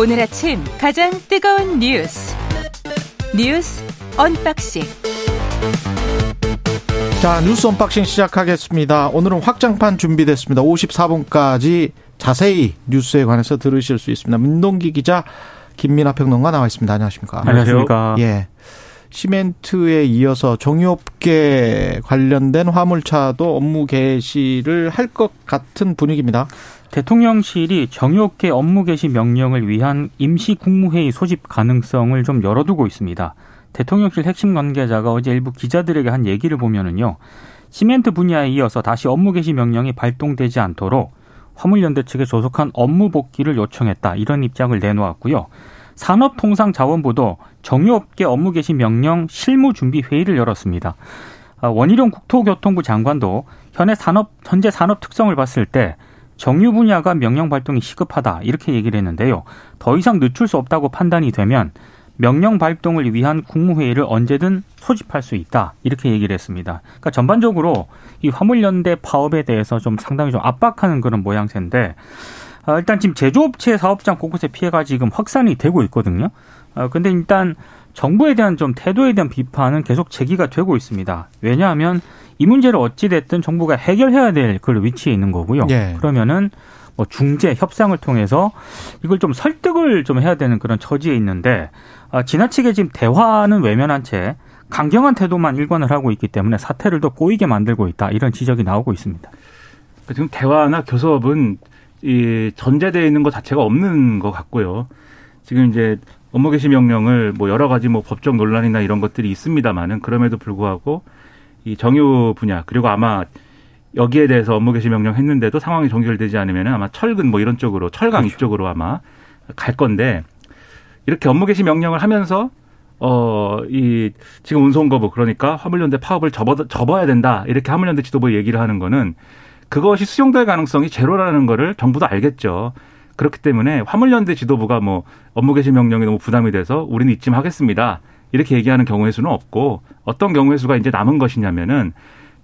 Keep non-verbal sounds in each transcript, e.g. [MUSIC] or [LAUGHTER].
오늘 아침 가장 뜨거운 뉴스 뉴스 언박싱 자 뉴스 언박싱 시작하겠습니다. 오늘은 확장판 준비됐습니다. 54분까지 자세히 뉴스에 관해서 들으실 수 있습니다. 민동기 기자 김민아 평론가 나와 있습니다. 안녕하십니까? 안녕하십니까? 예. 시멘트에 이어서 정유업계 관련된 화물차도 업무 개시를 할 것 같은 분위기입니다. 대통령실이 정유업계 업무 개시 명령을 위한 임시 국무회의 소집 가능성을 좀 열어두고 있습니다. 대통령실 핵심 관계자가 어제 일부 기자들에게 한 얘기를 보면은요. 시멘트 분야에 이어서 다시 업무 개시 명령이 발동되지 않도록 화물연대 측에 조속한 업무 복귀를 요청했다. 이런 입장을 내놓았고요. 산업통상자원부도 정유업계 업무 개시 명령 실무 준비 회의를 열었습니다. 아, 원희룡 국토교통부 장관도 현재 산업 현재 산업 특성을 봤을 때 정유 분야가 명령 발동이 시급하다 이렇게 얘기를 했는데요. 더 이상 늦출 수 없다고 판단이 되면 명령 발동을 위한 국무회의를 언제든 소집할 수 있다 이렇게 얘기를 했습니다. 그러니까 전반적으로 이 화물연대 파업에 대해서 좀 상당히 좀 압박하는 그런 모양새인데 어, 일단 지금 제조업체 사업장 곳곳에 피해가 지금 확산이 되고 있거든요. 어, 근데 일단 정부에 대한 좀 태도에 대한 비판은 계속 제기가 되고 있습니다. 왜냐하면 이 문제를 어찌됐든 정부가 해결해야 될 그런 위치에 있는 거고요. 예. 그러면은 뭐 중재 협상을 통해서 이걸 좀 설득을 좀 해야 되는 그런 처지에 있는데 아, 지나치게 지금 대화는 외면한 채 강경한 태도만 일관을 하고 있기 때문에 사태를 더 꼬이게 만들고 있다 이런 지적이 나오고 있습니다. 지금 대화나 교섭은 이 전제되어 있는 것 자체가 없는 것 같고요. 지금 이제 업무 개시 명령을 뭐 여러 가지 뭐 법적 논란이나 이런 것들이 있습니다만은 그럼에도 불구하고 이 정유 분야 그리고 아마 여기에 대해서 업무 개시 명령 했는데도 상황이 종결되지 않으면 아마 철근 뭐 이런 쪽으로 철강 그렇죠. 이쪽으로 아마 갈 건데 이렇게 업무 개시 명령을 하면서 어, 이, 지금 운송거부, 그러니까 화물연대 파업을 접어, 접어야 된다. 이렇게 화물연대 지도부 얘기를 하는 거는 그것이 수용될 가능성이 제로라는 거를 정부도 알겠죠. 그렇기 때문에 화물연대 지도부가 뭐 업무 개시 명령이 너무 부담이 돼서 우리는 이쯤 하겠습니다. 이렇게 얘기하는 경우의 수는 없고 어떤 경우의 수가 이제 남은 것이냐면은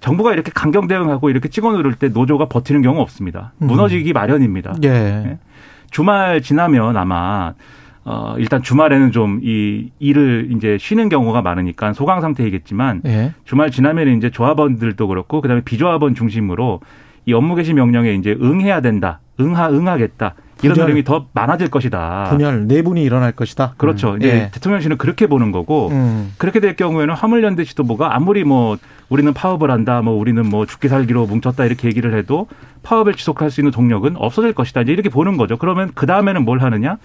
정부가 이렇게 강경 대응하고 이렇게 찍어 누를 때 노조가 버티는 경우 없습니다. 음. 무너지기 마련입니다. 예. 네. 주말 지나면 아마 어 일단 주말에는 좀 이 일을 이제 쉬는 경우가 많으니까 소강 상태이겠지만 예. 주말 지나면 이제 조합원들도 그렇고 그다음에 비조합원 중심으로 이 업무 개시 명령에 이제 응해야 된다. 응하 응하겠다. 이런 흐름이 더 많아질 것이다. 분열 내분이 일어날 것이다. 그렇죠. 음. 이제 예. 대통령실은 그렇게 보는 거고 음. 그렇게 될 경우에는 화물연대 지도부가 아무리 뭐 우리는 파업을 한다, 뭐 우리는 뭐 죽기 살기로 뭉쳤다 이렇게 얘기를 해도 파업을 지속할 수 있는 동력은 없어질 것이다. 이제 이렇게 보는 거죠. 그러면 그 다음에는 뭘 하느냐?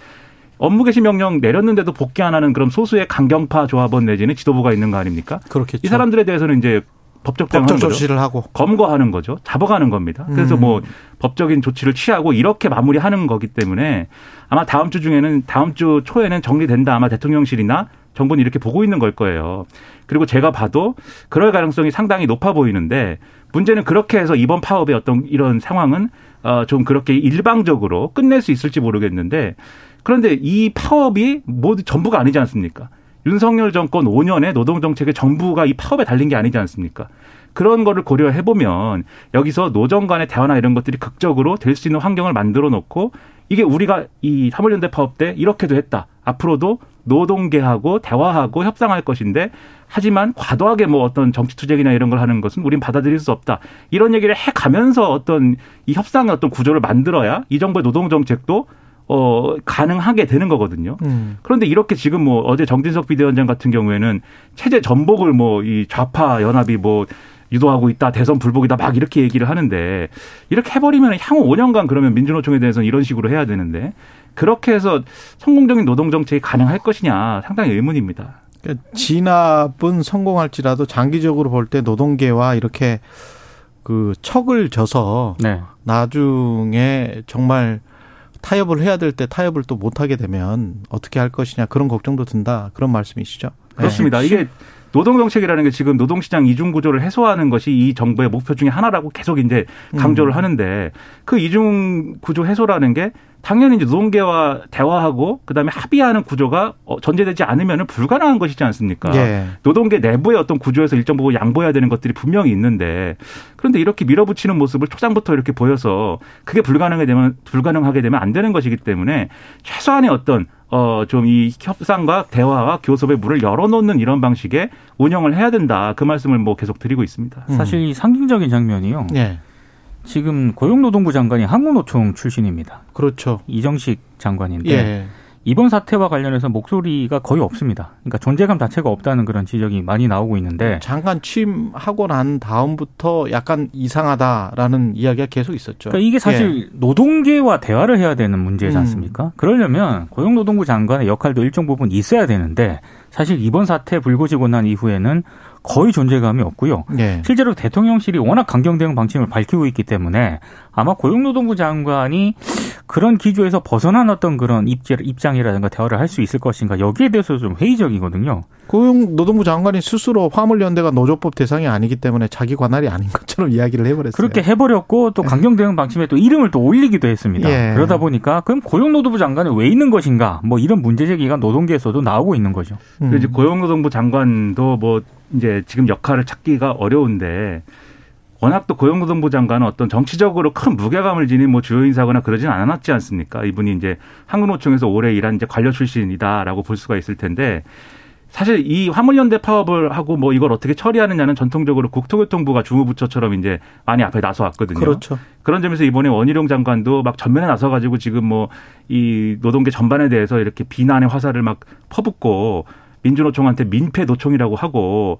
업무 개시 명령 내렸는데도 복귀 안 하는 그런 소수의 강경파 조합원 내지는 지도부가 있는 거 아닙니까? 그렇겠죠. 이 사람들에 대해서는 이제 법적 법적 조치를 하고 검거하는 거죠. 잡아가는 겁니다. 그래서 뭐 음. 뭐 법적인 조치를 취하고 이렇게 마무리하는 거기 때문에 아마 다음 주 중에는 다음 주 초에는 정리된다. 아마 대통령실이나 정부는 이렇게 보고 있는 걸 거예요. 그리고 제가 봐도 그럴 가능성이 상당히 높아 보이는데 문제는 그렇게 해서 이번 파업의 어떤 이런 상황은 어좀 그렇게 일방적으로 끝낼 수 있을지 모르겠는데 그런데 이 파업이 모두 전부가 아니지 않습니까? 윤석열 정권 5년의 노동정책의 정부가 이 파업에 달린 게 아니지 않습니까? 그런 거를 고려해 보면 여기서 노정 간의 대화나 이런 것들이 극적으로 될 수 있는 환경을 만들어 놓고 이게 우리가 이 사물연대 파업 때 이렇게도 했다. 앞으로도 노동계하고 대화하고 협상할 것인데 하지만 과도하게 뭐 어떤 정치 투쟁이나 이런 걸 하는 것은 우린 받아들일 수 없다. 이런 얘기를 해 가면서 어떤 이 협상의 어떤 구조를 만들어야 이 정부의 노동 정책도 어, 가능하게 되는 거거든요. 음. 그런데 이렇게 지금 뭐 어제 정진석 비대위원장 같은 경우에는 체제 전복을 뭐 이 좌파 연합이 뭐 유도하고 있다, 대선 불복이다, 막 이렇게 얘기를 하는데 이렇게 해버리면 향후 5년간 그러면 민주노총에 대해서는 이런 식으로 해야 되는데 그렇게 해서 성공적인 노동 정책이 가능할 것이냐 상당히 의문입니다. 그러니까 진압은 성공할지라도 장기적으로 볼 때 노동계와 이렇게 그 척을 져서 네. 나중에 정말 타협을 해야 될 때 타협을 또 못하게 되면 어떻게 할 것이냐 그런 걱정도 든다 그런 말씀이시죠? 그렇습니다. 네. 이게 노동 정책이라는 게 지금 노동시장 이중 구조를 해소하는 것이 이 정부의 목표 중에 하나라고 계속 이제 강조를 음. 하는데 그 이중 구조 해소라는 게 당연히 이제 노동계와 대화하고 그다음에 합의하는 구조가 어, 전제되지 않으면 불가능한 것이지 않습니까? 예. 노동계 내부의 어떤 구조에서 일정 부분 양보해야 되는 것들이 분명히 있는데 그런데 이렇게 밀어붙이는 모습을 초장부터 이렇게 보여서 그게 불가능하게 되면 불가능하게 되면 안 되는 것이기 때문에 최소한의 어떤 어, 좀 이 협상과 대화와 교섭의 문을 열어놓는 이런 방식의 운영을 해야 된다. 그 말씀을 뭐 계속 드리고 있습니다. 사실 이 상징적인 장면이요. 네. 지금 고용노동부 장관이 한국노총 출신입니다. 그렇죠. 이정식 장관인데 예. 이번 사태와 관련해서 목소리가 거의 없습니다. 그러니까 존재감 자체가 없다는 그런 지적이 많이 나오고 있는데 장관 취임하고 난 다음부터 약간 이상하다라는 이야기가 계속 있었죠. 그러니까 이게 사실 예. 노동계와 대화를 해야 되는 문제지 음. 않습니까? 음. 그러려면 고용노동부 장관의 역할도 일정 부분 있어야 되는데 사실 이번 사태 불거지고 난 이후에는 거의 존재감이 없고요. 네. 실제로 대통령실이 워낙 강경 대응 방침을 밝히고 있기 때문에 아마 고용노동부 장관이 그런 기조에서 벗어난 어떤 그런 입장이라든가 대화를 할 수 있을 것인가 여기에 대해서 좀 회의적이거든요. 고용노동부 장관이 스스로 화물연대가 노조법 대상이 아니기 때문에 자기 관할이 아닌 것처럼 [LAUGHS] 이야기를 해버렸어요. 그렇게 해버렸고 또 강경 대응 방침에 또 이름을 또 올리기도 했습니다. 예. 그러다 보니까 그럼 고용노동부 장관이 왜 있는 것인가 뭐 이런 문제 제기가 노동계에서도 나오고 있는 거죠. 음. 이제 고용노동부 장관도 뭐 이제 지금 역할을 찾기가 어려운데 워낙 또 고용노동부 장관은 어떤 정치적으로 큰 무게감을 지닌 뭐 주요 인사거나 그러진 않았지 않습니까? 이분이 이제 한국노총에서 오래 일한 이제 관료 출신이다라고 볼 수가 있을 텐데 사실 이 화물연대 파업을 하고 뭐 이걸 어떻게 처리하느냐는 전통적으로 국토교통부가 주무부처처럼 이제 많이 앞에 나서 왔거든요. 그렇죠. 그런 점에서 이번에 원희룡 장관도 막 전면에 나서 가지고 지금 뭐 이 노동계 전반에 대해서 이렇게 비난의 화살을 막 퍼붓고 민주노총한테 민폐 노총이라고 하고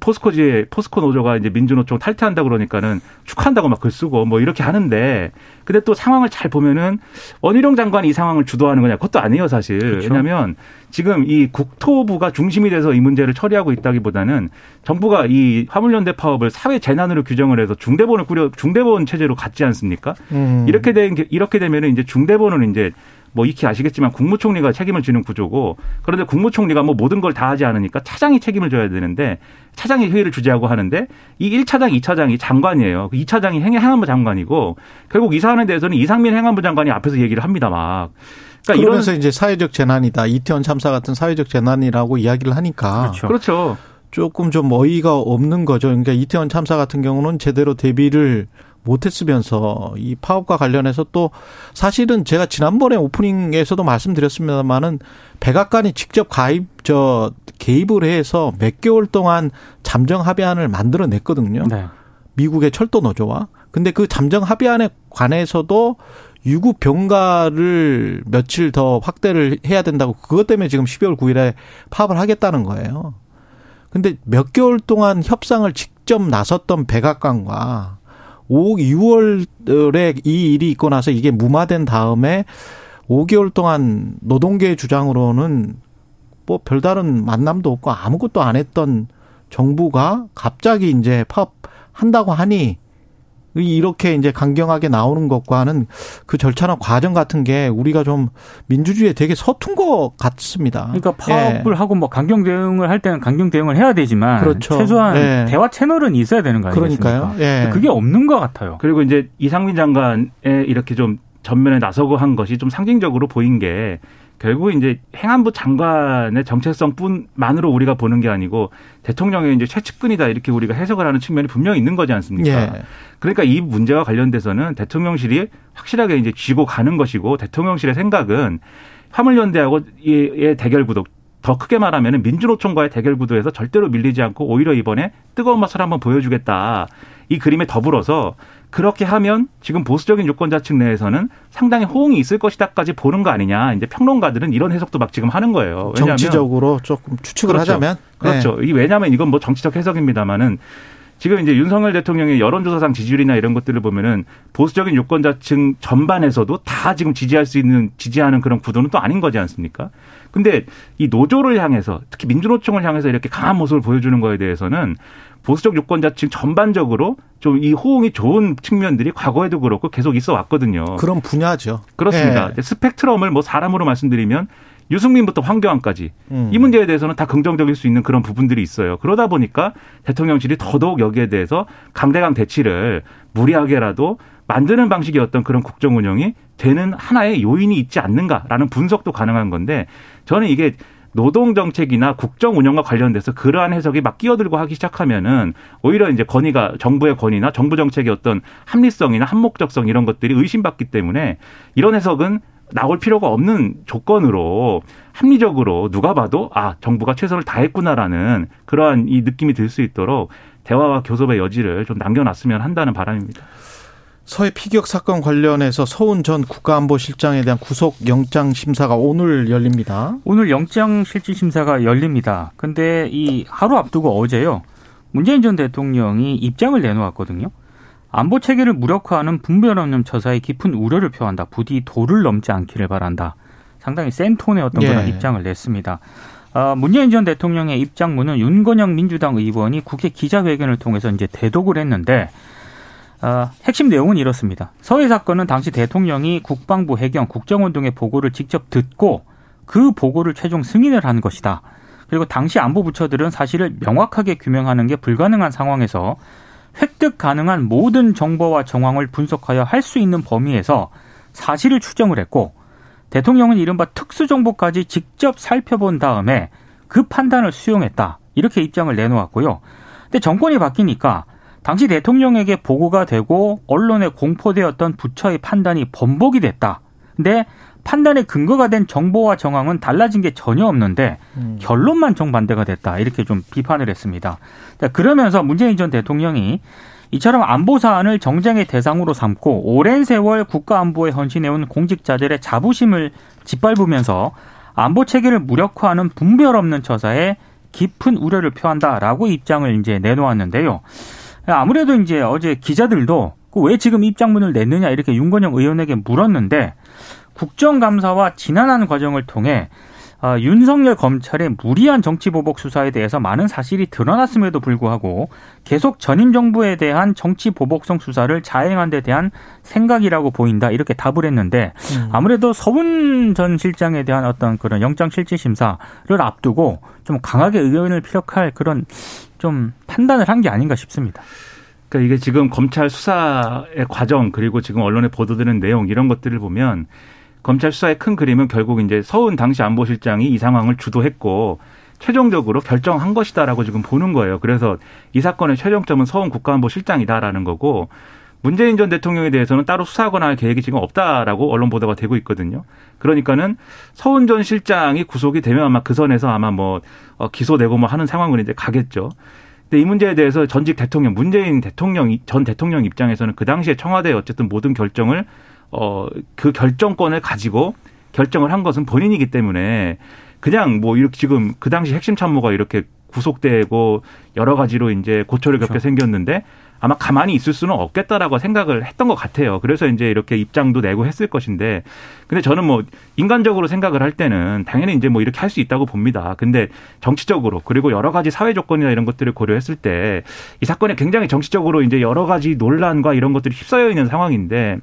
포스코지에 포스코 노조가 이제 민주노총 탈퇴한다 그러니까는 축하한다고 막 글 쓰고 뭐 이렇게 하는데 근데 또 상황을 잘 보면은 원희룡 장관이 이 상황을 주도하는 거냐 그것도 아니에요 사실 그렇죠. 왜냐하면 지금 이 국토부가 중심이 돼서 이 문제를 처리하고 있다기보다는 정부가 이 화물연대 파업을 사회 재난으로 규정을 해서 중대본을 꾸려 중대본 체제로 갔지 않습니까? 음. 이렇게 된 이렇게 되면은 이제 중대본은 이제 뭐 익히 아시겠지만 국무총리가 책임을 지는 구조고 그런데 국무총리가 뭐 모든 걸 다 하지 않으니까 차장이 책임을 져야 되는데 차장이 회의를 주재하고 하는데 이 1차장, 2차장이 장관이에요. 2차장이 그 행안부 장관이고 결국 이 사안에 대해서는 이상민 행안부 장관이 앞에서 얘기를 합니다 막. 그러니까 그러면서 이제 사회적 재난이다. 이태원 참사 같은 사회적 재난이라고 이야기를 하니까 그렇죠. 그렇죠. 조금 좀 어이가 없는 거죠. 그러니까 이태원 참사 같은 경우는 제대로 대비를 못했으면서 이 파업과 관련해서 또 사실은 제가 지난번에 오프닝에서도 말씀드렸습니다만은 백악관이 직접 가입 저 개입을 해서 몇 개월 동안 잠정 합의안을 만들어냈거든요. 네. 미국의 철도 노조와. 근데 그 잠정 합의안에 관해서도 유급 병가를 며칠 더 확대를 해야 된다고 그것 때문에 지금 12월 9일에 파업을 하겠다는 거예요. 근데 몇 개월 동안 협상을 직접 나섰던 백악관과 5, 6월에 이 일이 있고 나서 이게 무마된 다음에 5개월 동안 노동계 주장으로는 뭐 별다른 만남도 없고 아무것도 안 했던 정부가 갑자기 이제 파업한다고 하니 이렇게 이제 강경하게 나오는 것과는 그 절차나 과정 같은 게 우리가 좀 민주주의에 되게 서툰 것 같습니다. 그러니까 파업을 예. 하고 뭐 강경 대응을 할 때는 강경 대응을 해야 되지만 그렇죠. 최소한 예. 대화 채널은 있어야 되는 거 아니겠습니까? 그러니까요. 예. 그게 없는 것 같아요. 그리고 이제 이상민 장관의 이렇게 좀 전면에 나서고 한 것이 좀 상징적으로 보인 게 결국 이제 행안부 장관의 정체성뿐만으로 우리가 보는 게 아니고 대통령의 이제 최측근이다 이렇게 우리가 해석을 하는 측면이 분명히 있는 거지 않습니까? 예. 그러니까 이 문제와 관련돼서는 대통령실이 확실하게 이제 쥐고 가는 것이고 대통령실의 생각은 화물연대하고의 대결 구도 더 크게 말하면 민주노총과의 대결 구도에서 절대로 밀리지 않고 오히려 이번에 뜨거운 맛을 한번 보여주겠다. 이 그림에 더불어서 그렇게 하면 지금 보수적인 유권자 측 내에서는 상당히 호응이 있을 것이다까지 보는 거 아니냐. 이제 평론가들은 이런 해석도 막 지금 하는 거예요. 왜냐하면 정치적으로 조금 추측을 그렇죠. 하자면 그렇죠. 네. 왜냐하면 이건 뭐 정치적 해석입니다만은 지금 이제 윤석열 대통령의 여론조사상 지지율이나 이런 것들을 보면은 보수적인 유권자층 전반에서도 다 지금 지지할 수 있는 지지하는 그런 구도는 또 아닌 거지 않습니까? 근데 이 노조를 향해서 특히 민주노총을 향해서 이렇게 강한 모습을 보여주는 거에 대해서는 보수적 유권자층 전반적으로 좀 이 호응이 좋은 측면들이 과거에도 그렇고 계속 있어 왔거든요. 그런 분야죠. 그렇습니다. 네. 스펙트럼을 뭐 사람으로 말씀드리면 유승민부터 황교안까지 음. 이 문제에 대해서는 다 긍정적일 수 있는 그런 부분들이 있어요. 그러다 보니까 대통령실이 더더욱 여기에 대해서 강대강 대치를 무리하게라도 만드는 방식의 어떤 그런 국정 운영이 되는 하나의 요인이 있지 않는가라는 분석도 가능한 건데 저는 이게 노동 정책이나 국정 운영과 관련돼서 그러한 해석이 막 끼어들고 하기 시작하면은 오히려 이제 건의가 정부의 건의나 정부 정책의 어떤 합리성이나 한목적성 이런 것들이 의심받기 때문에 이런 해석은 나올 필요가 없는 조건으로 합리적으로 누가 봐도 아 정부가 최선을 다했구나라는 그러한 이 느낌이 들 수 있도록 대화와 교섭의 여지를 좀 남겨놨으면 한다는 바람입니다. 서해 피격 사건 관련해서 서훈 전 국가안보실장에 대한 구속 영장 심사가 오늘 열립니다. 오늘 영장 실질 심사가 열립니다. 근데 이 하루 앞두고 어제요. 문재인 전 대통령이 입장을 내놓았거든요. 안보 체계를 무력화하는 분별 없는 처사에 깊은 우려를 표한다. 부디 도를 넘지 않기를 바란다. 상당히 센 톤의 어떤 그런 예. 입장을 냈습니다. 어, 문재인 전 대통령의 입장문은 윤건영 민주당 의원이 국회 기자회견을 통해서 이제 대독을 했는데 어, 핵심 내용은 이렇습니다. 서해 사건은 당시 대통령이 국방부 해경 국정원 등의 보고를 직접 듣고 그 보고를 최종 승인을 한 것이다. 그리고 당시 안보 부처들은 사실을 명확하게 규명하는 게 불가능한 상황에서 획득 가능한 모든 정보와 정황을 분석하여 할 수 있는 범위에서 사실을 추정을 했고 대통령은 이른바 특수정보까지 직접 살펴본 다음에 그 판단을 수용했다. 이렇게 입장을 내놓았고요. 근데 정권이 바뀌니까 당시 대통령에게 보고가 되고 언론에 공포되었던 부처의 판단이 번복이 됐다. 근데 판단의 근거가 된 정보와 정황은 달라진 게 전혀 없는데 음. 결론만 정반대가 됐다. 이렇게 좀 비판을 했습니다. 그러면서 문재인 전 대통령이 이처럼 안보 사안을 정쟁의 대상으로 삼고 오랜 세월 국가 안보에 헌신해온 공직자들의 자부심을 짓밟으면서 안보 체계를 무력화하는 분별 없는 처사에 깊은 우려를 표한다라고 입장을 이제 내놓았는데요. 아무래도 이제 어제 기자들도 그왜 지금 입장문을 냈느냐 이렇게 윤건영 의원에게 물었는데 국정감사와 지난한 과정을 통해 어, 윤석열 검찰의 무리한 정치보복 수사에 대해서 많은 사실이 드러났음에도 불구하고 계속 전임 정부에 대한 정치보복성 수사를 자행한 데 대한 생각이라고 보인다 이렇게 답을 했는데 음. 아무래도 서훈 전 실장에 대한 어떤 그런 영장 실질 심사를 앞두고 좀 강하게 의견을 피력할 그런 좀 판단을 한 게 아닌가 싶습니다. 그러니까 이게 지금 검찰 수사의 과정 그리고 지금 언론에 보도되는 내용 이런 것들을 보면 검찰 수사의 큰 그림은 결국 이제 서훈 당시 안보실장이 이 상황을 주도했고 최종적으로 결정한 것이다라고 지금 보는 거예요. 그래서 이 사건의 최종점은 서훈 국가안보실장이다라는 거고 문재인 전 대통령에 대해서는 따로 수사하거나 할 계획이 지금 없다라고 언론 보도가 되고 있거든요. 그러니까는 서훈 전 실장이 구속이 되면 아마 그 선에서 아마 뭐 어, 기소되고 뭐 하는 상황으로 이제 가겠죠. 근데 이 문제에 대해서 전직 대통령 문재인 대통령 전 대통령 입장에서는 그 당시에 청와대 어쨌든 모든 결정을 어 그 결정권을 가지고 결정을 한 것은 본인이기 때문에 그냥 뭐 이렇게 지금 그 당시 핵심 참모가 이렇게 구속되고 여러 가지로 이제 고초를 겪게 그렇죠. 생겼는데 아마 가만히 있을 수는 없겠다라고 생각을 했던 것 같아요. 그래서 이제 이렇게 입장도 내고 했을 것인데, 근데 저는 뭐 인간적으로 생각을 할 때는 당연히 이제 뭐 이렇게 할 수 있다고 봅니다. 근데 정치적으로 그리고 여러 가지 사회 조건이나 이런 것들을 고려했을 때 이 사건이 굉장히 정치적으로 이제 여러 가지 논란과 이런 것들이 휩싸여 있는 상황인데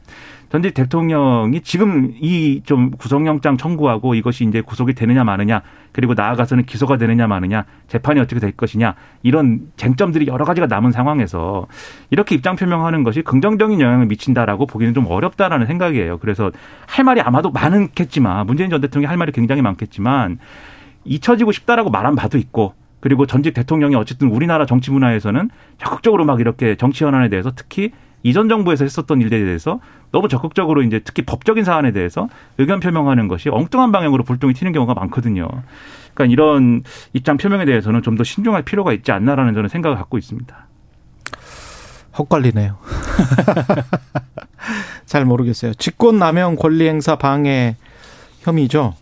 전직 대통령이 지금 이 좀 구속영장 청구하고 이것이 이제 구속이 되느냐 마느냐 그리고 나아가서는 기소가 되느냐 마느냐 재판이 어떻게 될 것이냐 이런 쟁점들이 여러 가지가 남은 상황에서 이렇게 입장 표명하는 것이 긍정적인 영향을 미친다라고 보기는 좀 어렵다라는 생각이에요. 그래서 할 말이 아마도 많겠지만 문재인 전 대통령이 할 말이 굉장히 많겠지만 잊혀지고 싶다라고 말한 바도 있고 그리고 전직 대통령이 어쨌든 우리나라 정치 문화에서는 적극적으로 막 이렇게 정치 현안에 대해서 특히 이전 정부에서 했었던 일들에 대해서 너무 적극적으로 이제 특히 법적인 사안에 대해서 의견 표명하는 것이 엉뚱한 방향으로 불똥이 튀는 경우가 많거든요. 그러니까 이런 입장 표명에 대해서는 좀 더 신중할 필요가 있지 않나라는 저는 생각을 갖고 있습니다. 헛갈리네요. [LAUGHS] 잘 모르겠어요. 직권남용 권리행사 방해 혐의죠.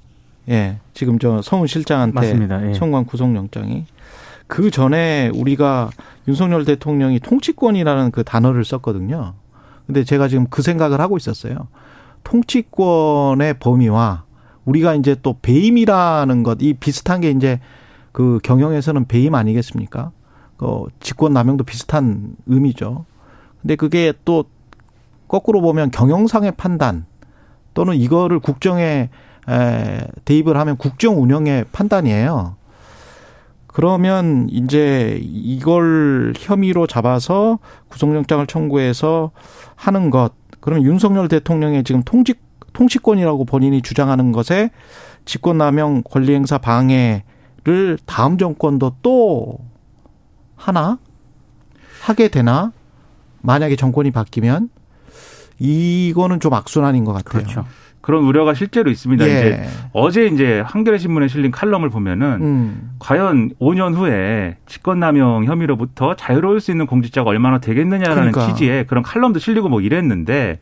예, 지금 저 서훈 실장한테 맞습니다. 예. 청구한 구속영장이 그 전에 우리가 윤석열 대통령이 통치권이라는 그 단어를 썼거든요. 근데 제가 지금 그 생각을 하고 있었어요. 통치권의 범위와 우리가 이제 또 배임이라는 것, 이 비슷한 게 이제 그 경영에서는 배임 아니겠습니까? 그 직권 남용도 비슷한 의미죠. 근데 그게 또 거꾸로 보면 경영상의 판단 또는 이거를 국정에 에, 대입을 하면 국정 운영의 판단이에요. 그러면 이제 이걸 혐의로 잡아서 구속영장을 청구해서 하는 것, 그러면 윤석열 대통령의 지금 통직 통치권이라고 본인이 주장하는 것에 직권남용 권리행사 방해를 다음 정권도 또 하나 하게 되나? 만약에 정권이 바뀌면 이거는 좀 악순환인 것 같아요. 그렇죠. 그런 우려가 실제로 있습니다. 예. 이제 어제 이제 한겨레 신문에 실린 칼럼을 보면은 음. 과연 5년 후에 직권남용 혐의로부터 자유로울 수 있는 공직자가 얼마나 되겠느냐라는 그러니까. 취지의 그런 칼럼도 실리고 뭐 이랬는데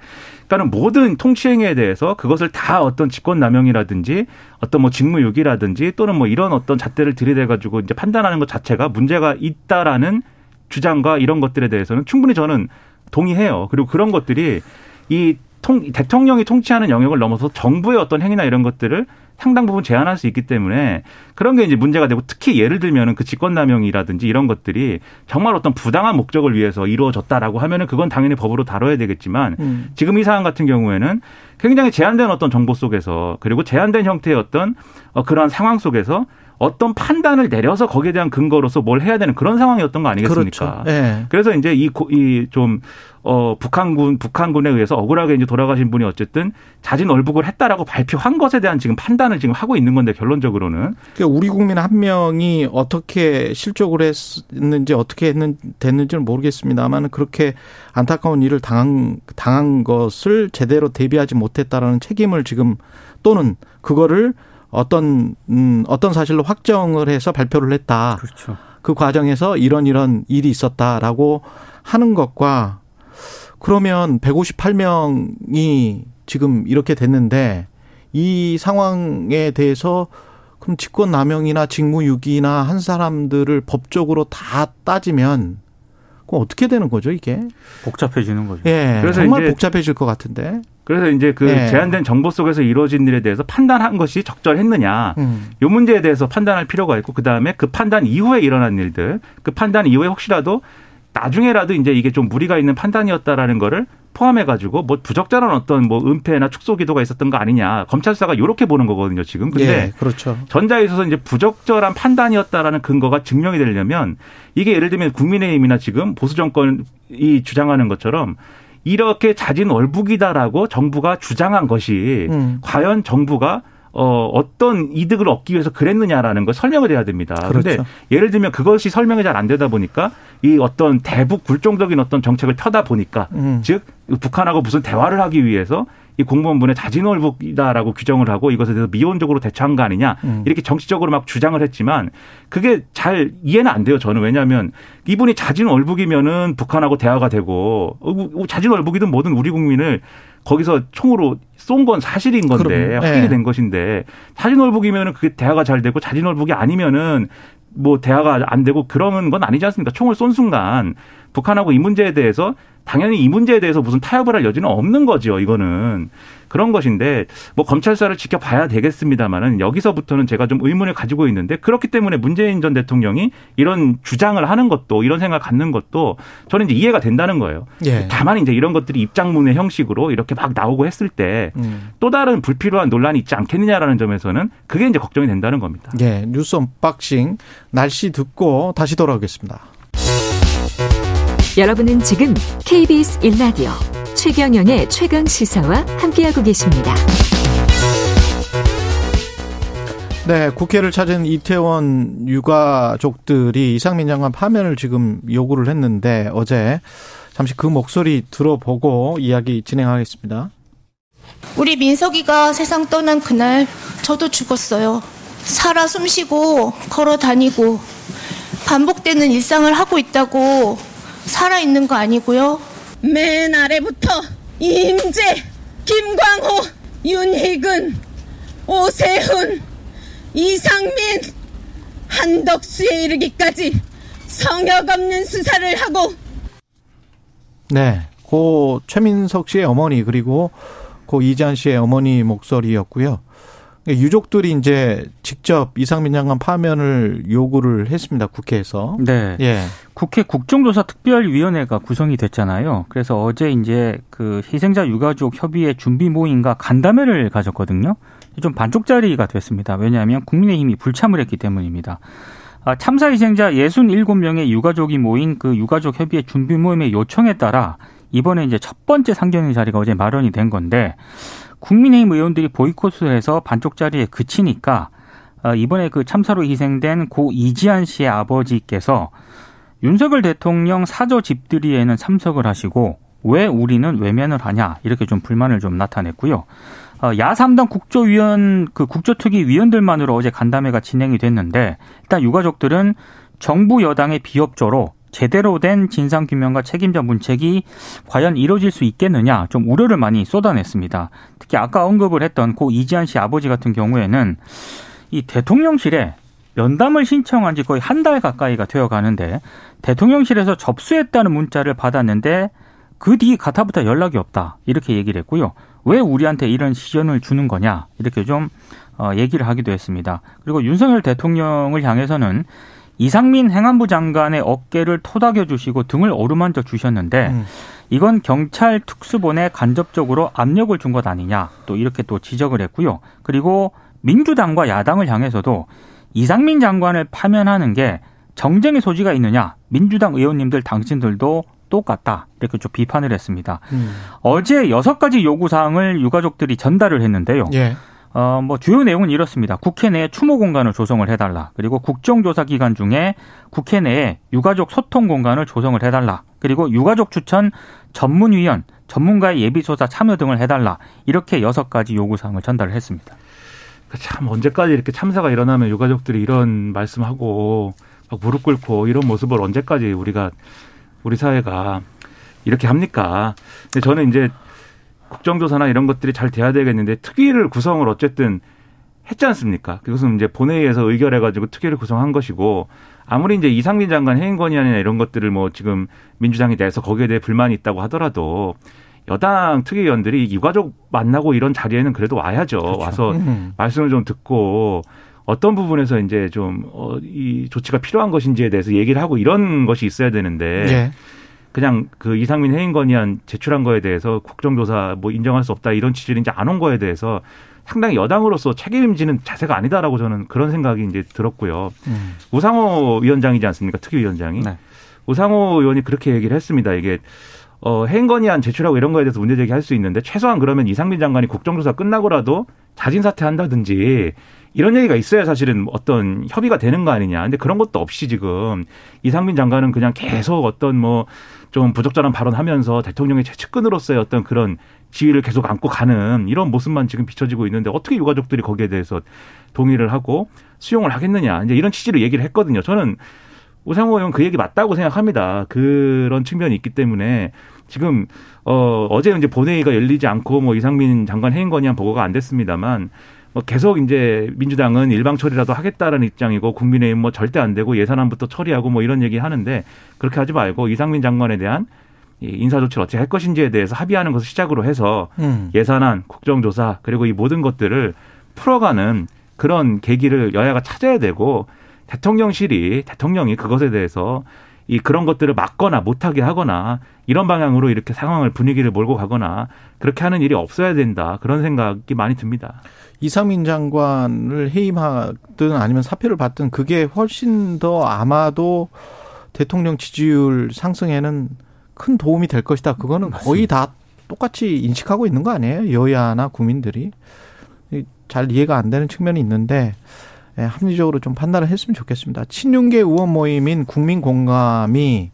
그러니까는 모든 통치행위에 대해서 그것을 다 어떤 직권남용이라든지 어떤 뭐 직무유기라든지 또는 뭐 이런 어떤 잣대를 들이대 가지고 이제 판단하는 것 자체가 문제가 있다라는 주장과 이런 것들에 대해서는 충분히 저는 동의해요. 그리고 그런 것들이 이 통, 대통령이 통치하는 영역을 넘어서 정부의 어떤 행위나 이런 것들을 상당 부분 제한할 수 있기 때문에 그런 게 이제 문제가 되고 특히 예를 들면은 그 직권남용이라든지 이런 것들이 정말 어떤 부당한 목적을 위해서 이루어졌다라고 하면은 그건 당연히 법으로 다뤄야 되겠지만 음. 지금 이 사안 같은 경우에는 굉장히 제한된 어떤 정보 속에서 그리고 제한된 형태의 어떤 어, 그러한 상황 속에서 어떤 판단을 내려서 거기에 대한 근거로서 뭘 해야 되는 그런 상황이었던 거 아니겠습니까? 그렇죠. 네. 그래서 이제 이좀 어, 북한군, 북한군에 의해서 억울하게 이제 돌아가신 분이 어쨌든 자진 월북을 했다라고 발표한 것에 대한 지금 판단을 지금 하고 있는 건데 결론적으로는. 그러니까 우리 국민 한 명이 어떻게 실적으로 했는지 어떻게 했는, 됐는지는 모르겠습니다만 그렇게 안타까운 일을 당한, 당한 것을 제대로 대비하지 못했다라는 책임을 지금 또는 그거를 어떤 음 어떤 사실로 확정을 해서 발표를 했다. 그렇죠. 그 과정에서 이런 이런 일이 있었다라고 하는 것과 그러면 158명이 지금 이렇게 됐는데 이 상황에 대해서 그럼 직권 남용이나 직무유기나 한 사람들을 법적으로 다 따지면 그럼 어떻게 되는 거죠, 이게? 복잡해지는 거죠. 예. 그래서 정말 복잡해질 것 같은데. 그래서 이제 그 네. 제한된 정보 속에서 이루어진 일에 대해서 판단한 것이 적절했느냐. 음. 요 문제에 대해서 판단할 필요가 있고 그 다음에 그 판단 이후에 일어난 일들, 그 판단 이후에 혹시라도 나중에라도 이제 이게 좀 무리가 있는 판단이었다라는 거를 포함해 가지고 뭐 부적절한 어떤 뭐 은폐나 축소 기도가 있었던 거 아니냐. 검찰 수사가 이렇게 보는 거거든요, 지금. 근데 예, 그렇죠. 전자에 있어서 이제 부적절한 판단이었다라는 근거가 증명이 되려면 이게 예를 들면 국민의힘이나 지금 보수 정권이 주장하는 것처럼 이렇게 자진 월북이다라고 정부가 주장한 것이 음. 과연 정부가 어, 어떤 이득을 얻기 위해서 그랬느냐라는 걸 설명을 해야 됩니다. 그런데 그렇죠. 예를 들면 그것이 설명이 잘 안 되다 보니까 이 어떤 대북 굴종적인 어떤 정책을 펴다 보니까 음. 즉 북한하고 무슨 대화를 하기 위해서 이 공무원분의 자진월북이다라고 규정을 하고 이것에 대해서 미온적으로 대처한 거 아니냐 음. 이렇게 정치적으로 막 주장을 했지만 그게 잘 이해는 안 돼요 저는 왜냐하면 이분이 자진월북이면은 북한하고 대화가 되고 어, 자진월북이든 뭐든 우리 국민을 거기서 총으로 쏜 건 사실인 건데 그럼, 확인이 네. 된 것인데 자진월북이면은 그게 대화가 잘 되고 자진월북이 아니면은 뭐 대화가 안 되고 그러는 건 아니지 않습니까? 총을 쏜 순간 북한하고 이 문제에 대해서 당연히 이 문제에 대해서 무슨 타협을 할 여지는 없는 거죠. 이거는 그런 것인데 뭐 검찰 수사를 지켜봐야 되겠습니다만은 여기서부터는 제가 좀 의문을 가지고 있는데 그렇기 때문에 문재인 전 대통령이 이런 주장을 하는 것도 이런 생각을 갖는 것도 저는 이제 이해가 된다는 거예요. 예. 다만 이제 이런 것들이 입장문의 형식으로 이렇게 막 나오고 했을 때 또 음. 다른 불필요한 논란이 있지 않겠느냐라는 점에서는 그게 이제 걱정이 된다는 겁니다. 예. 뉴스 언박싱 날씨 듣고 다시 돌아오겠습니다. 여러분은 지금 KBS 1라디오 최경영의 최강 시사와 함께하고 계십니다. 네, 국회를 찾은 이태원 유가족들이 이상민 장관 파면을 지금 요구를 했는데 어제 잠시 그 목소리 들어보고 이야기 진행하겠습니다. 우리 민석이가 세상 떠난 그날 저도 죽었어요. 살아 숨쉬고 걸어 다니고 반복되는 일상을 하고 있다고 살아있는 거 아니고요. 맨 아래부터 임재, 김광호, 윤희근, 오세훈, 이상민, 한덕수에 이르기까지 성역 없는 수사를 하고 네, 고 최민석 씨의 어머니 그리고 고 이지한 씨의 어머니 목소리였고요. 유족들이 이제 직접 이상민 장관 파면을 요구를 했습니다. 국회에서. 네. 예. 국회 국정조사 특별위원회가 구성이 됐잖아요. 그래서 어제 이제 그 희생자 유가족 협의회 준비 모임과 간담회를 가졌거든요. 좀 반쪽짜리가 됐습니다. 왜냐하면 국민의힘이 불참을 했기 때문입니다. 아, 참사 희생자 67명의 유가족이 모인 그 유가족 협의회 준비 모임의 요청에 따라 이번에 이제 첫 번째 상견례 자리가 어제 마련이 된 건데 국민의힘 의원들이 보이콧을 해서 반쪽 자리에 그치니까 어, 이번에 그 참사로 희생된 고 이지한 씨의 아버지께서 윤석열 대통령 사저 집들이에는 참석을 하시고 왜 우리는 외면을 하냐 이렇게 좀 불만을 좀 나타냈고요. 어, 야3당 국조위원 그 국조특위 위원들만으로 어제 간담회가 진행이 됐는데 일단 유가족들은 정부 여당의 비협조로 제대로 된 진상 규명과 책임자 문책이 과연 이루어질 수 있겠느냐 좀 우려를 많이 쏟아냈습니다. 특히 아까 언급을 했던 고 이지한 씨 아버지 같은 경우에는 이 대통령실에 면담을 신청한 지 거의 한 달 가까이가 되어 가는데 대통령실에서 접수했다는 문자를 받았는데 그 뒤 가타부터 연락이 없다. 이렇게 얘기를 했고요. 왜 우리한테 이런 시전을 주는 거냐. 이렇게 좀 어, 얘기를 하기도 했습니다. 그리고 윤석열 대통령을 향해서는 이상민 행안부 장관의 어깨를 토닥여 주시고 등을 어루만져 주셨는데 음. 이건 경찰 특수본에 간접적으로 압력을 준 것 아니냐. 또 이렇게 또 지적을 했고요. 그리고 민주당과 야당을 향해서도 이상민 장관을 파면하는 게 정쟁의 소지가 있느냐 민주당 의원님들 당신들도 똑같다 이렇게 좀 비판을 했습니다. 음. 어제 여섯 가지 요구 사항을 유가족들이 전달을 했는데요. 예. 어, 뭐 주요 내용은 이렇습니다. 국회 내에 추모 공간을 조성을 해달라. 그리고 국정조사 기간 중에 국회 내에 유가족 소통 공간을 조성을 해달라. 그리고 유가족 추천 전문위원, 전문가의 예비조사 참여 등을 해달라. 이렇게 여섯 가지 요구 사항을 전달을 했습니다. 그참 언제까지 이렇게 참사가 일어나면 유가족들이 이런 말씀하고 막 무릎 꿇고 이런 모습을 언제까지 우리가 우리 사회가 이렇게 합니까? 근데 저는 이제 국정조사나 이런 것들이 잘 돼야 되겠는데 특위를 구성을 어쨌든 했지 않습니까? 그것은 이제 본회의에서 의결해가지고 특위를 구성한 것이고 아무리 이제 이상민 장관 해임 건의안이나 이런 것들을 뭐 지금 민주당이 내서 거기에 대해 불만이 있다고 하더라도 여당 특위위원들이 유가족 만나고 이런 자리에는 그래도 와야죠. 그렇죠. 와서 음. 말씀을 좀 듣고 어떤 부분에서 이제 좀이 어, 조치가 필요한 것인지에 대해서 얘기를 하고 이런 것이 있어야 되는데 네. 그냥 그 이상민 해임 건의안 제출한 거에 대해서 국정조사 뭐 인정할 수 없다 이런 취지를 이제 안 온 거에 대해서 상당히 여당으로서 책임지는 자세가 아니다라고 저는 그런 생각이 이제 들었고요. 음. 우상호 위원장이지 않습니까? 특위위원장이. 네. 우상호 의원이 그렇게 얘기를 했습니다. 이게 어, 행건이안 제출하고 이런 거에 대해서 문제 제기할 수 있는데 최소한 그러면 이상민 장관이 국정조사 끝나고라도 자진 사퇴한다든지 이런 얘기가 있어야 사실은 어떤 협의가 되는 거 아니냐. 근데 그런 것도 없이 지금 이상민 장관은 그냥 계속 어떤 뭐 좀 부적절한 발언하면서 대통령의 최측근으로서의 어떤 그런 지위를 계속 안고 가는 이런 모습만 지금 비춰지고 있는데 어떻게 유가족들이 거기에 대해서 동의를 하고 수용을 하겠느냐. 이제 이런 취지로 얘기를 했거든요. 저는 우상호 의원 그 얘기 맞다고 생각합니다. 그런 측면이 있기 때문에 지금 어 어제 이제 본회의가 열리지 않고 뭐 이상민 장관 해임 건의안 보고가 안 됐습니다만 뭐 계속 이제 민주당은 일방 처리라도 하겠다라는 입장이고 국민의힘 뭐 절대 안 되고 예산안부터 처리하고 뭐 이런 얘기 하는데 그렇게 하지 말고 이상민 장관에 대한 인사 조치를 어떻게 할 것인지에 대해서 합의하는 것을 시작으로 해서 음. 예산안, 국정조사 그리고 이 모든 것들을 풀어가는 그런 계기를 여야가 찾아야 되고 대통령실이 대통령이 그것에 대해서 이 그런 것들을 막거나 못하게 하거나 이런 방향으로 이렇게 상황을 분위기를 몰고 가거나 그렇게 하는 일이 없어야 된다 그런 생각이 많이 듭니다. 이상민 장관을 해임하든 아니면 사표를 받든 그게 훨씬 더 아마도 대통령 지지율 상승에는 큰 도움이 될 것이다. 그거는 맞습니다. 거의 다 똑같이 인식하고 있는 거 아니에요? 여야나 국민들이 잘 이해가 안 되는 측면이 있는데 예, 합리적으로 좀 판단을 했으면 좋겠습니다. 친윤계 의원 모임인 국민 공감이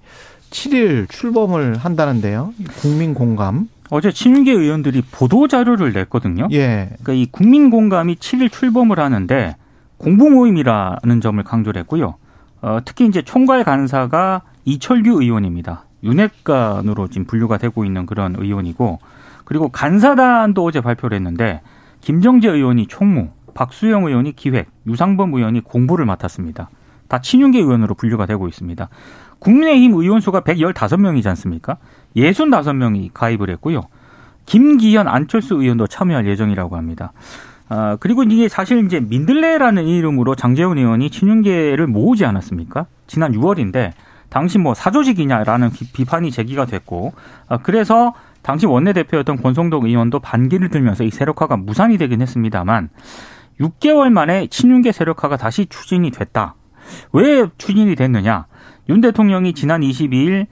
7일 출범을 한다는데요. 국민 공감. 어제 친윤계 의원들이 보도 자료를 냈거든요. 예. 그러니까 이 국민 공감이 7일 출범을 하는데 공부 모임이라는 점을 강조를 했고요. 어, 특히 이제 총괄 간사가 이철규 의원입니다. 윤핵관으로 지금 분류가 되고 있는 그런 의원이고 그리고 간사단도 어제 발표를 했는데 김정재 의원이 총무, 박수영 의원이 기획, 유상범 의원이 공부를 맡았습니다. 다 친윤계 의원으로 분류가 되고 있습니다. 국민의힘 의원 수가 115명이지 않습니까? 65명이 가입을 했고요. 김기현, 안철수 의원도 참여할 예정이라고 합니다. 아, 그리고 이게 사실 이제 민들레라는 이름으로 장재훈 의원이 친윤계를 모으지 않았습니까? 지난 6월인데 당시 뭐 사조직이냐라는 비판이 제기가 됐고 아, 그래서 당시 원내대표였던 권성동 의원도 반기를 들면서 이 세력화가 무산이 되긴 했습니다만 6개월 만에 친윤계 세력화가 다시 추진이 됐다. 왜 추진이 됐느냐? 윤 대통령이 지난 22일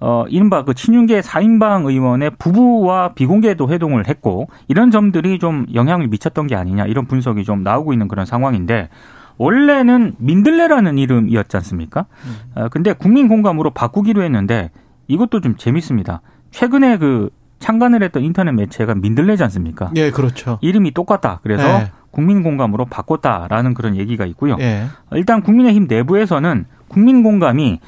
어, 이른바 그 친윤계 4인방 의원의 부부와 비공개도 회동을 했고 이런 점들이 좀 영향을 미쳤던 게 아니냐 이런 분석이 좀 나오고 있는 그런 상황인데 원래는 민들레라는 이름이었지 않습니까? 음. 어, 근데 국민 공감으로 바꾸기로 했는데 이것도 좀 재밌습니다. 최근에 그 창간을 했던 인터넷 매체가 민들레지 않습니까? 예, 그렇죠. 이름이 똑같다. 그래서 예. 국민 공감으로 바꿨다라는 그런 얘기가 있고요. 예. 일단 국민의힘 내부에서는 국민 공감이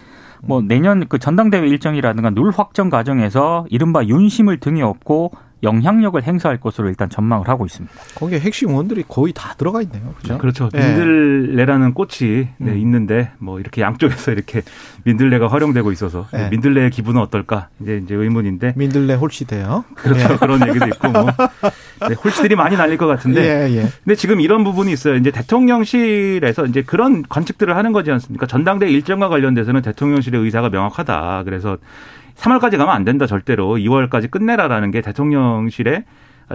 뭐 내년 그 전당대회 일정이라든가 룰 확정 과정에서 이른바 윤심을 등에 업고 영향력을 행사할 것으로 일단 전망을 하고 있습니다. 거기에 핵심 의원들이 거의 다 들어가 있네요. 그렇죠? 그렇죠. 네. 민들레라는 꽃이 네, 음. 있는데 뭐 이렇게 양쪽에서 이렇게 민들레가 활용되고 있어서 네. 민들레의 기분은 어떨까 이제 이제 의문인데 민들레 홀씨돼요. 그렇죠. 예. 그런 얘기도 있고 뭐 [LAUGHS] 네, 홀씨들이 많이 날릴 것 같은데. 예, 예. 근데 지금 이런 부분이 있어요. 이제 대통령실에서 이제 그런 관측들을 하는 거지 않습니까? 전당대 일정과 관련돼서는 대통령실의 의사가 명확하다. 그래서 3월까지 가면 안 된다 절대로 2월까지 끝내라라는 게 대통령실의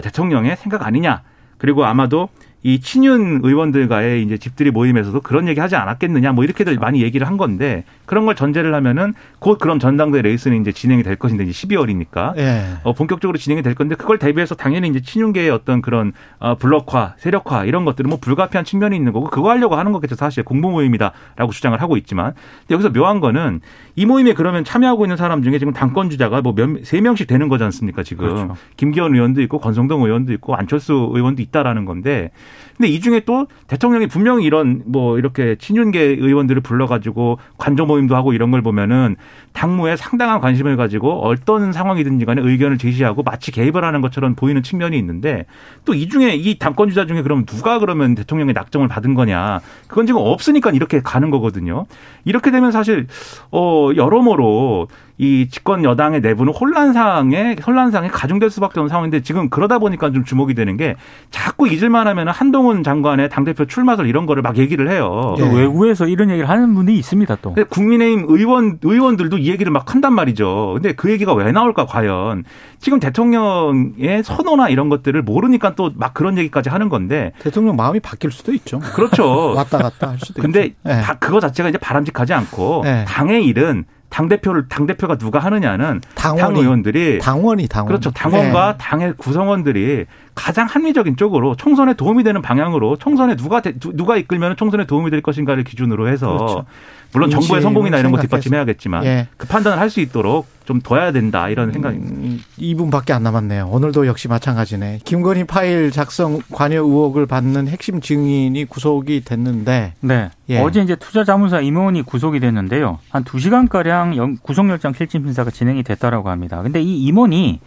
대통령의 생각 아니냐. 그리고 아마도 이 친윤 의원들과의 이제 집들이 모임에서도 그런 얘기 하지 않았겠느냐 뭐 이렇게들 많이 얘기를 한 건데 그런 걸 전제를 하면은 곧 그런 전당대 레이스는 이제 진행이 될 것인데 이제 12월이니까 예. 어, 본격적으로 진행이 될 건데 그걸 대비해서 당연히 이제 친윤계의 어떤 그런 어, 블록화, 세력화 이런 것들은 뭐 불가피한 측면이 있는 거고 그거 하려고 하는 거겠죠 사실 공모 모임이다라고 주장을 하고 있지만 여기서 묘한 거는 이 모임에 그러면 참여하고 있는 사람 중에 지금 당권 주자가 뭐몇세 명씩 되는 거지 않습니까 지금 그렇죠. 김기현 의원도 있고 권성동 의원도 있고 안철수 의원도 있다라는 건데 근데 이 중에 또 대통령이 분명히 이런 뭐 이렇게 친윤계 의원들을 불러가지고 관저 모임도 하고 이런 걸 보면은 당무에 상당한 관심을 가지고 어떤 상황이든지 간에 의견을 제시하고 마치 개입을 하는 것처럼 보이는 측면이 있는데 또 이 중에 이 당권 주자 중에 그러면 누가 그러면 대통령의 낙점을 받은 거냐 그건 지금 없으니까 이렇게 가는 거거든요. 이렇게 되면 사실 어 여러모로 이 집권 여당의 내부는 혼란상에 혼란상에 가중될 수밖에 없는 상황인데 지금 그러다 보니까 좀 주목이 되는 게 자꾸 잊을만 하면 한동훈 장관의 당대표 출마설 이런 거를 막 얘기를 해요. 네. 외국에서 이런 얘기를 하는 분이 있습니다 또. 국민의힘 의원 의원들도 이 얘기를 막 한단 말이죠. 근데 그 얘기가 왜 나올까 과연 지금 대통령의 선호나 이런 것들을 모르니까 또 막 그런 얘기까지 하는 건데 대통령 마음이 바뀔 수도 있죠. 그렇죠. [LAUGHS] 왔다 갔다 할 수도 근데 있죠. 근데 네. 그거 자체가 이제 바람직하지 않고 네. 당의 일은 당 대표를 당 대표가 누가 하느냐는 당원이, 당 의원들이 당원이 당원. 그렇죠. 당원과 네. 당의 구성원들이 가장 합리적인 쪽으로 총선에 도움이 되는 방향으로 총선에 누가 누가 이끌면 총선에 도움이 될 것인가를 기준으로 해서 그렇죠. 물론 정부의 성공이나 이런 거 뒷받침해야겠지만 예. 그 판단을 할 수 있도록 좀 둬야 된다 이런 음, 생각입니다. 음, 2분밖에 안 남았네요. 오늘도 역시 마찬가지네. 김건희 파일 작성 관여 의혹을 받는 핵심 증인이 구속이 됐는데 네. 예. 어제 이제 투자 자문사 임원이 구속이 됐는데요. 한 2시간 가량 구속영장 실질 심사가 진행이 됐다라고 합니다. 근데 이 임원이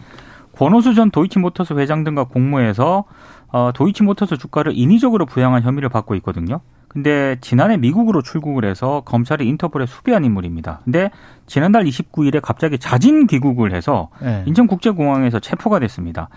권오수 전 도이치모터스 회장 등과 공모해서 어, 도이치모터스 주가를 인위적으로 부양한 혐의를 받고 있거든요. 근데 지난해 미국으로 출국을 해서 검찰이 인터폴에 수배한 인물입니다. 근데 지난달 29일에 갑자기 자진 귀국을 해서 네. 인천국제공항에서 체포가 됐습니다.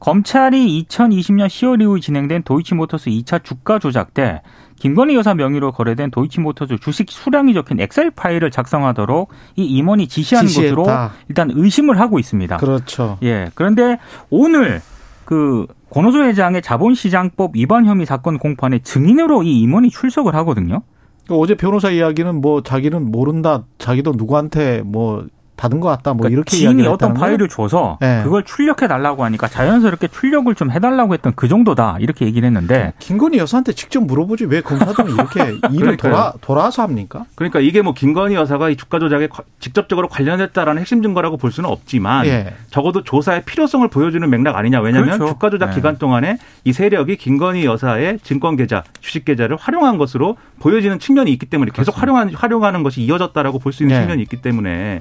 검찰이 2020년 10월 이후 진행된 도이치모터스 2차 주가 조작 때 김건희 여사 명의로 거래된 도이치모터스 주식 수량이 적힌 엑셀 파일을 작성하도록 이 임원이 지시한 지시했다. 것으로 일단 의심을 하고 있습니다. 그렇죠. 예. 그런데 오늘 그 권오수 회장의 자본시장법 위반 혐의 사건 공판에 증인으로 이 임원이 출석을 하거든요. 어제 변호사 이야기는 뭐 자기는 모른다, 자기도 누구한테 뭐 받은 것 같다. 뭐 그러니까 이렇게 지인이 어떤 파일을 줘서 네. 그걸 출력해 달라고 하니까 자연스럽게 출력을 좀 해달라고 했던 그 정도다 이렇게 얘기를 했는데 김건희 여사한테 직접 물어보지 왜 검사들은 이렇게 [LAUGHS] 일을 돌아 돌아서 합니까? 그러니까 이게 뭐 김건희 여사가 이 주가 조작에 직접적으로 관련했다라는 핵심 증거라고 볼 수는 없지만 예. 적어도 조사의 필요성을 보여주는 맥락 아니냐 왜냐하면 그렇죠. 주가 조작 예. 기간 동안에 이 세력이 김건희 여사의 증권 계좌, 주식 계좌를 활용한 것으로 보여지는 측면이 있기 때문에 계속 그렇습니다. 활용한 활용하는 것이 이어졌다라고 볼 수 있는 예. 측면이 있기 때문에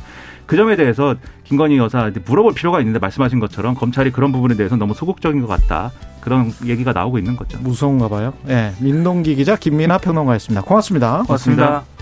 그 점에 대해서 김건희 여사한테 물어볼 필요가 있는데 말씀하신 것처럼 검찰이 그런 부분에 대해서 너무 소극적인 것 같다. 그런 얘기가 나오고 있는 거죠. 무서운가 봐요. 예. 네. 민동기 기자 김민아 평론가였습니다. 고맙습니다. 고맙습니다. 고맙습니다.